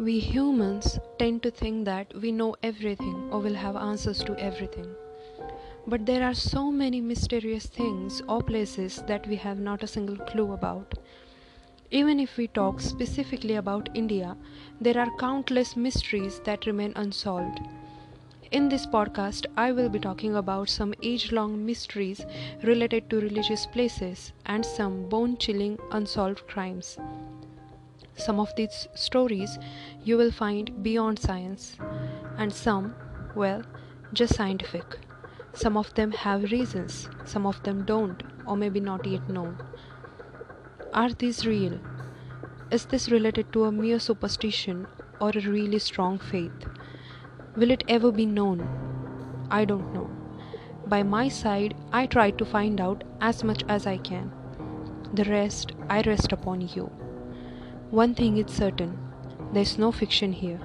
We humans tend to think that we know everything or will have answers to everything. But there are so many mysterious things or places that we have not a single clue about. Even if we talk specifically about India, there are countless mysteries that remain unsolved. In this podcast, I will be talking about some age long mysteries related to religious places and some bone chilling unsolved crimes. Some of these stories you will find beyond science, and some, well, just scientific. Some of them have reasons, some of them don't, or maybe not yet known. Are these real? Is this related to a mere superstition or a really strong faith? Will it ever be known? I don't know. By my side, I try to find out as much as I can. The rest I rest upon you. One thing is certain there's no fiction here.